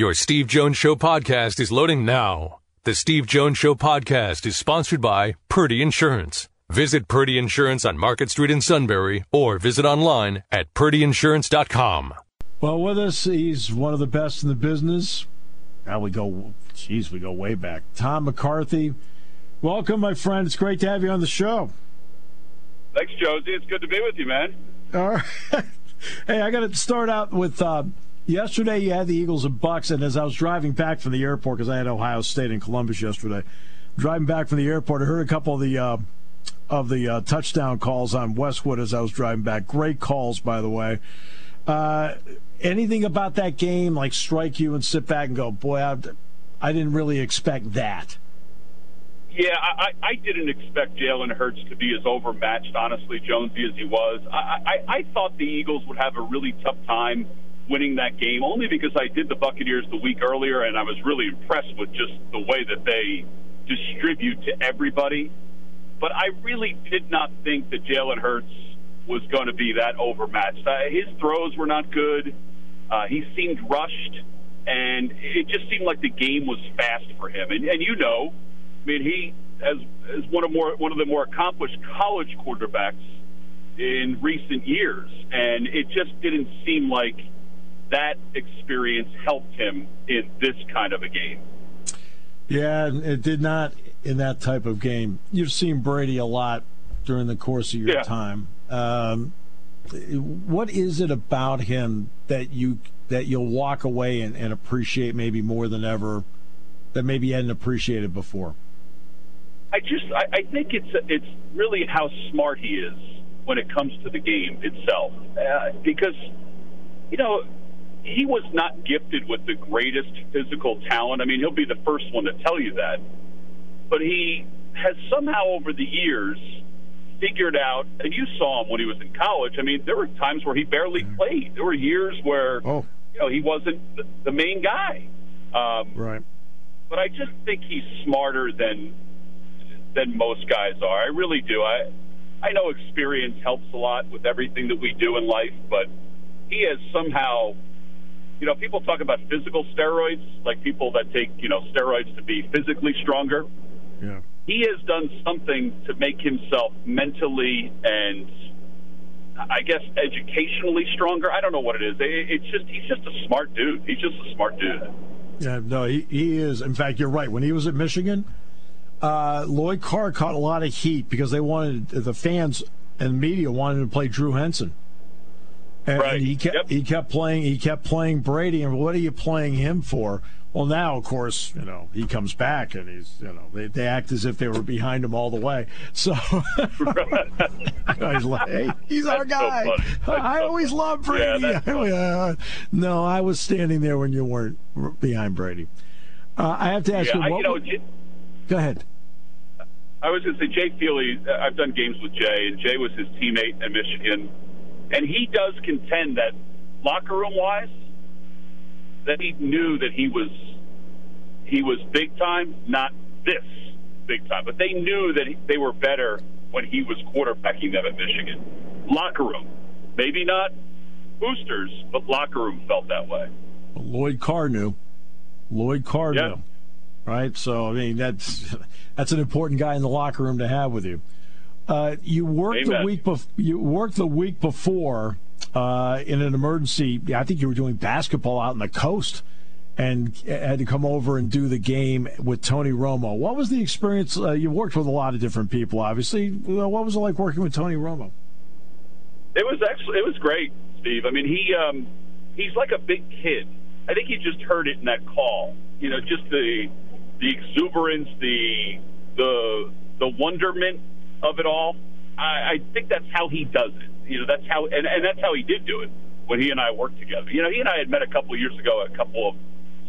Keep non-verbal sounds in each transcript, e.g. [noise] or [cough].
Your Steve Jones Show podcast is loading now. The Steve Jones Show podcast is sponsored by Purdy Insurance. Visit Purdy Insurance on Market Street in Sunbury or visit online at purdyinsurance.com. Well, with us, he's one of the best in the business. Now we go, geez, we go way back. Tom McCarthy, welcome, my friend. It's great to have you on the show. Thanks, Jonesy. It's good to be with you, man. All right. [laughs] hey, I got to start out with uh, yesterday. You had the Eagles and Bucks, and as I was driving back from the airport, because I had Ohio State and Columbus yesterday, driving back from the airport, I heard a couple of the uh, of the uh, touchdown calls on Westwood as I was driving back. Great calls, by the way. Uh, anything about that game like strike you and sit back and go, boy, I, I didn't really expect that. Yeah, I, I didn't expect Jalen Hurts to be as overmatched, honestly, Jonesy, as he was. I, I, I thought the Eagles would have a really tough time winning that game, only because I did the Buccaneers the week earlier, and I was really impressed with just the way that they distribute to everybody. But I really did not think that Jalen Hurts was going to be that overmatched. Uh, his throws were not good. Uh, he seemed rushed, and it just seemed like the game was fast for him. And, and you know, I mean, he as as one of more one of the more accomplished college quarterbacks in recent years, and it just didn't seem like that experience helped him in this kind of a game. Yeah, it did not in that type of game. You've seen Brady a lot during the course of your yeah. time. Um, what is it about him that you that you'll walk away and, and appreciate maybe more than ever that maybe you hadn't appreciated before? I just I, I think it's it's really how smart he is when it comes to the game itself, uh, because you know he was not gifted with the greatest physical talent. I mean, he'll be the first one to tell you that, but he has somehow over the years figured out, and you saw him when he was in college. I mean, there were times where he barely mm-hmm. played. There were years where oh. you know he wasn't the, the main guy. Um, right. But I just think he's smarter than than most guys are. I really do. I I know experience helps a lot with everything that we do in life, but he has somehow you know, people talk about physical steroids, like people that take, you know, steroids to be physically stronger. Yeah. He has done something to make himself mentally and I guess educationally stronger. I don't know what it is. It's just he's just a smart dude. He's just a smart dude. Yeah, no, he, he is. In fact, you're right. When he was at Michigan, uh, Lloyd Carr caught a lot of heat because they wanted the fans and media wanted to play Drew Henson. And right. he kept yep. he kept playing he kept playing Brady and what are you playing him for? Well now of course, you know, he comes back and he's you know, they, they act as if they were behind him all the way. So [laughs] he's like, hey, he's our guy. So I always love Brady. [laughs] Yeah, no, I was standing there when you weren't behind Brady. Uh, I have to ask yeah, you, what, I, you know, go ahead. I was going to say Jay Feely. I've done games with Jay, and Jay was his teammate at Michigan and he does contend that locker room wise, that he knew that he was he was big time, not this big time, but they knew that they were better when he was quarterbacking them at Michigan. Locker room, maybe not boosters, but locker room felt that way. Lloyd Carr knew. Lloyd Carr knew. Right, so I mean that's [laughs] that's an important guy in the locker room to have with you. Uh, you worked Amen. the week bef- you worked the week before uh, in an emergency. I think you were doing basketball out on the coast and had to come over and do the game with Tony Romo. What was the experience? Uh, you worked with a lot of different people, obviously. What was it like working with Tony Romo? It was actually it was great, Steve. I mean, he um, he's like a big kid. I think he just heard it in that call. You know, just the the exuberance, the the the wonderment of it all. I, I think that's how he does it. You know, that's how, and, and that's how he did do it when he and I worked together. You know, he and I had met a couple of years ago at a couple of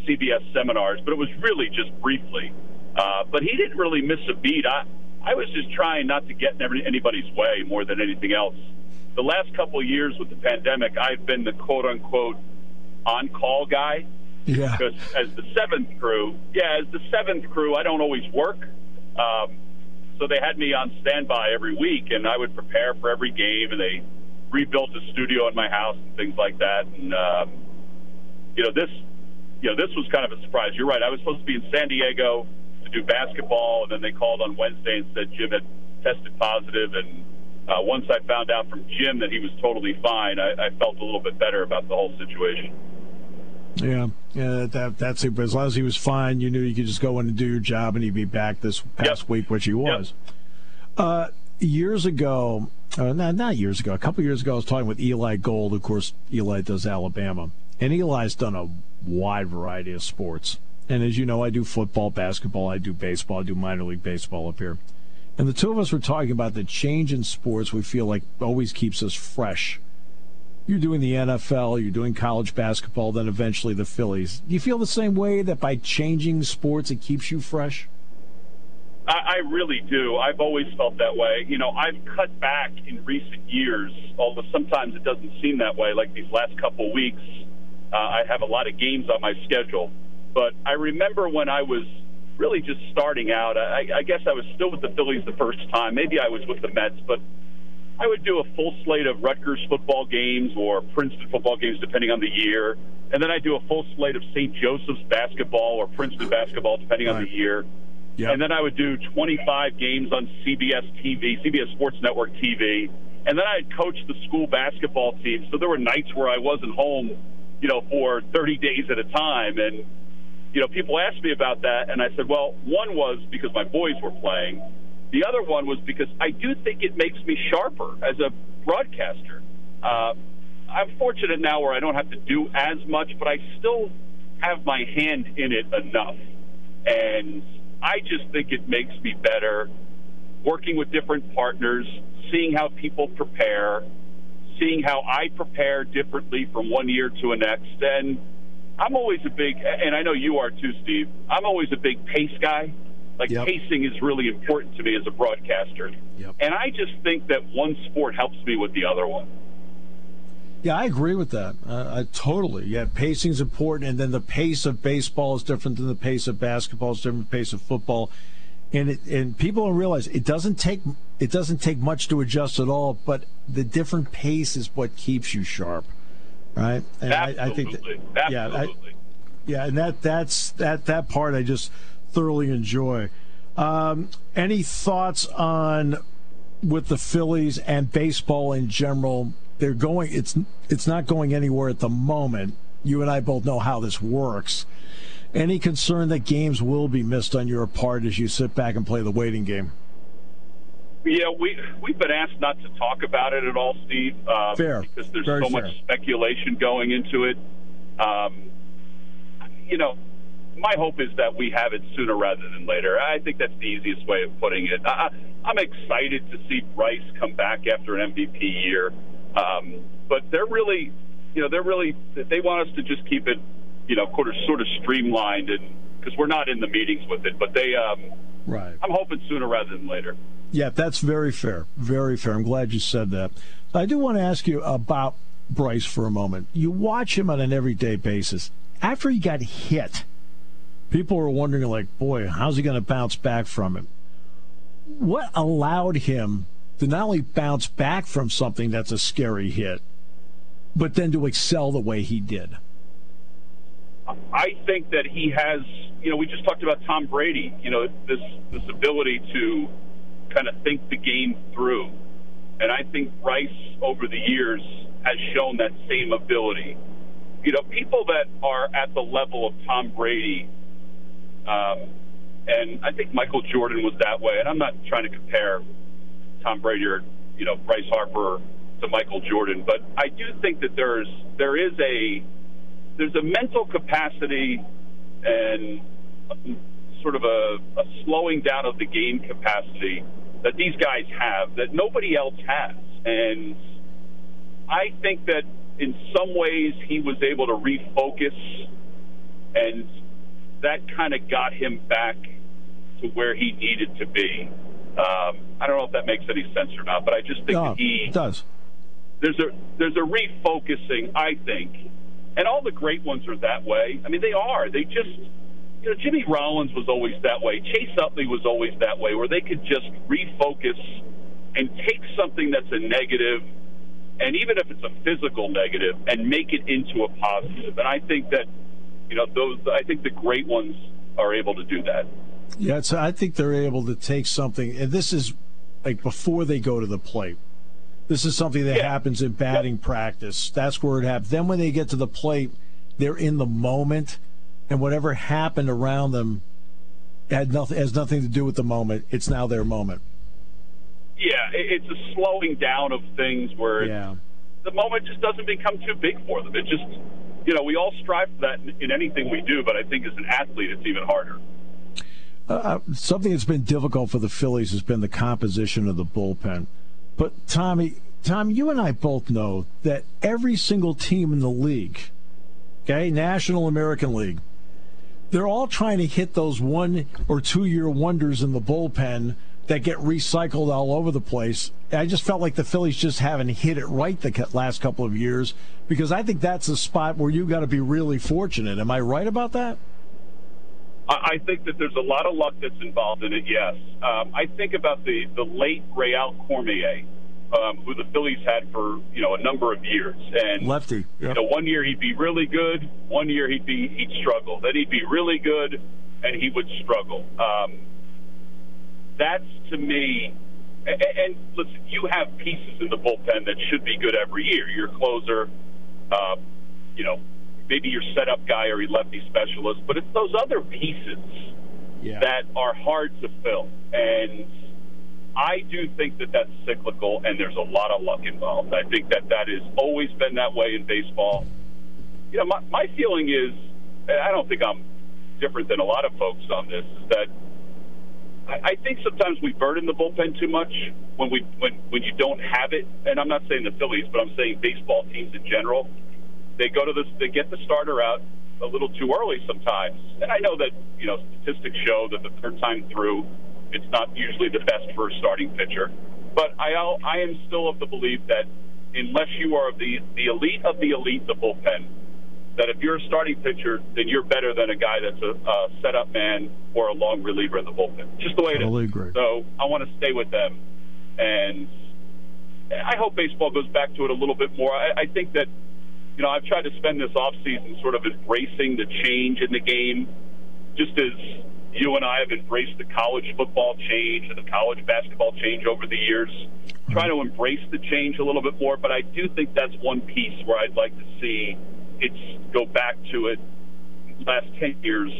CBS seminars, but it was really just briefly. Uh, but he didn't really miss a beat. I, I was just trying not to get in anybody's way more than anything else. The last couple of years with the pandemic, I've been the quote unquote on call guy. Yeah. Because as the seventh crew, yeah, as the seventh crew, I don't always work. Um, so they had me on standby every week, and I would prepare for every game. And they rebuilt a studio in my house and things like that. And um, you know, this you know, this was kind of a surprise. You're right. I was supposed to be in San Diego to do basketball, and then they called on Wednesday and said Jim had tested positive. and uh, once I found out from Jim that he was totally fine, I, I felt a little bit better about the whole situation. Yeah, yeah, that that's it. But as long as he was fine, you knew you could just go in and do your job, and he'd be back this past yep. week, which he was. Yep. Uh, years ago, uh, not not years ago, a couple years ago, I was talking with Eli Gold. Of course, Eli does Alabama, and Eli's done a wide variety of sports. And as you know, I do football, basketball, I do baseball, I do minor league baseball up here. And the two of us were talking about the change in sports we feel like always keeps us fresh. You're doing the NFL, you're doing college basketball, then eventually the Phillies. Do you feel the same way that by changing sports it keeps you fresh? I, I really do. I've always felt that way. You know, I've cut back in recent years, although sometimes it doesn't seem that way. Like these last couple weeks, uh, I have a lot of games on my schedule. But I remember when I was really just starting out. I, I guess I was still with the Phillies the first time. Maybe I was with the Mets, but I would do a full slate of Rutgers football games or Princeton football games, depending on the year. And then I do a full slate of St. Joseph's basketball or Princeton basketball, depending right. on the year. Yep. And then I would do 25 games on CBS TV, CBS Sports Network TV. And then I'd coach the school basketball team. So there were nights where I wasn't home, you know, for 30 days at a time. And you know, people asked me about that, and I said, well, one was because my boys were playing. The other one was because I do think it makes me sharper as a broadcaster. Uh, I'm fortunate now where I don't have to do as much, but I still have my hand in it enough. And I just think it makes me better working with different partners, seeing how people prepare, seeing how I prepare differently from one year to the next. And I'm always a big, and I know you are too, Steve. I'm always a big pace guy. Like yep. pacing is really important to me as a broadcaster, yep. and I just think that one sport helps me with the other one. Yeah, I agree with that. Uh, I totally. Yeah, pacing is important, and then the pace of baseball is different than the pace of basketball. It's different pace of football, and it, and people don't realize it doesn't take it doesn't take much to adjust at all. But the different pace is what keeps you sharp right? And Absolutely. I, I think that, yeah, I, yeah, and that that's that that part I just thoroughly enjoy. Um, any thoughts on with the Phillies and baseball in general? They're going. It's it's not going anywhere at the moment. You and I both know how this works. Any concern that games will be missed on your part as you sit back and play the waiting game? Yeah, we we've been asked not to talk about it at all, Steve. Uh, fair, because there's Very so fair. much speculation going into it. Um, you know, my hope is that we have it sooner rather than later. I think that's the easiest way of putting it. I, I'm excited to see Bryce come back after an MVP year, um, but they're really, you know, they're really they want us to just keep it, you know, sort of sort of streamlined and because we're not in the meetings with it, but they. Um, right. I'm hoping sooner rather than later. Yeah, that's very fair. Very fair. I'm glad you said that. I do want to ask you about Bryce for a moment. You watch him on an everyday basis. After he got hit, people were wondering, like, boy, how's he going to bounce back from it? What allowed him to not only bounce back from something that's a scary hit, but then to excel the way he did? I think that he has, you know, we just talked about Tom Brady, you know, this this ability to kind of think the game through. And I think Bryce over the years, has shown that same ability. You know, people that are at the level of Tom Brady, um, and I think Michael Jordan was that way. And I'm not trying to compare Tom Brady or you know Bryce Harper to Michael Jordan, but I do think that there's there is a there's a mental capacity and sort of a, a slowing down of the game capacity that these guys have that nobody else has. And I think that in some ways he was able to refocus, and that kind of got him back to where he needed to be. Um, I don't know if that makes any sense or not, but I just think no, that he does. There's a there's a refocusing, I think, and all the great ones are that way. I mean, they are. They just you know, Jimmy Rollins was always that way. Chase Utley was always that way, where they could just refocus and take something that's a negative, and even if it's a physical negative, and make it into a positive. And I think that you know, those I think the great ones are able to do that. Yeah, so I think they're able to take something, and this is like before they go to the plate. This is something that Yeah. happens in batting practice. That's where it happens. Then when they get to the plate, they're in the moment, and whatever happened around them had nothing has nothing to do with the moment. It's now their moment. Yeah, it's a slowing down of things where Yeah. the moment just doesn't become too big for them. It just, you know, we all strive for that in, in anything we do, but I think as an athlete, it's even harder. Uh, something that's been difficult for the Phillies has been the composition of the bullpen. But Tommy, Tom, you and I both know that every single team in the league, okay, National American League, they're all trying to hit those one or two year wonders in the bullpen that get recycled all over the place. I just felt like the Phillies just haven't hit it right the last couple of years because I think that's a spot where you got to be really fortunate. Am I right about that? I think that there's a lot of luck that's involved in it. Yes, um, I think about the the late Rheal Cormier, um, who the Phillies had for you know a number of years, and Lefty. you know one year he'd be really good, one year he'd be he'd struggle, then he'd be really good, and he would struggle. Um, that's to me. And, and listen, you have pieces in the bullpen that should be good every year. Your closer, uh, you know, maybe your setup guy or your lefty specialist, but it's those other pieces Yeah. that are hard to fill. And I do think that that's cyclical, and there's a lot of luck involved. I think that that has always been that way in baseball. You know, my, my feeling is, and I don't think I'm different than a lot of folks on this, is that I, think sometimes we burden the bullpen too much when we when when you don't have it. And I'm not saying the Phillies, but I'm saying baseball teams in general. They go to this, they get the starter out a little too early sometimes. And I know that you know statistics show that the third time through, it's not usually the best for a starting pitcher. But I I am still of the belief that unless you are the the elite of the elite, the bullpen, that if you're a starting pitcher, then you're better than a guy that's a, a setup man or a long reliever in the bullpen. Just the way Totally it is. agree. So I want to stay with them, and I hope baseball goes back to it a little bit more. I, I think that you know I've tried to spend this off season sort of embracing the change in the game, just as you and I have embraced the college football change and the college basketball change over the years. Try to embrace the change a little bit more, but I do think that's one piece where I'd like to see it's go back to it last 10 years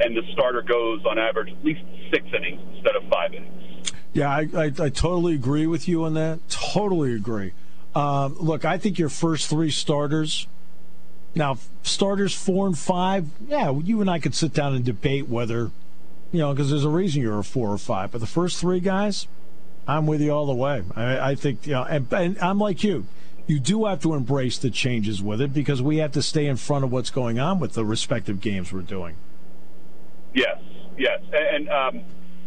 and the starter goes on average at least six innings instead of five innings. Yeah, I, I, I totally agree with you on that. Totally agree. Um, look, I think your first three starters. Now, starters four and five, yeah, you and I could sit down and debate whether, you know, because there's a reason you're a four or five. But the first three guys, I'm with you all the way. I, I think, you know, and, and I'm like you. You do have to embrace the changes with it because we have to stay in front of what's going on with the respective games we're doing. Yes, yes. And, um,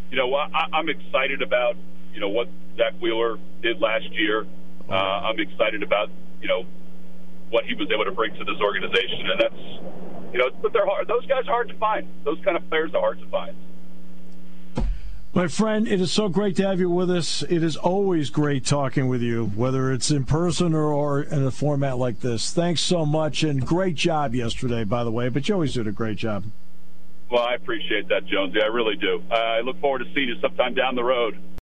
you know, I, I'm excited about, you know, what Zack Wheeler did last year. Uh, I'm excited about, you know, what he was able to bring to this organization. And that's, you know, but they're hard. Those guys are hard to find. Those kind of players are hard to find. My friend, it is so great to have you with us. It is always great talking with you, whether it's in person or, or in a format like this. Thanks so much, and great job yesterday, by the way. But you always did a great job. Well, I appreciate that, Jonesy. I really do. Uh, I look forward to seeing you sometime down the road.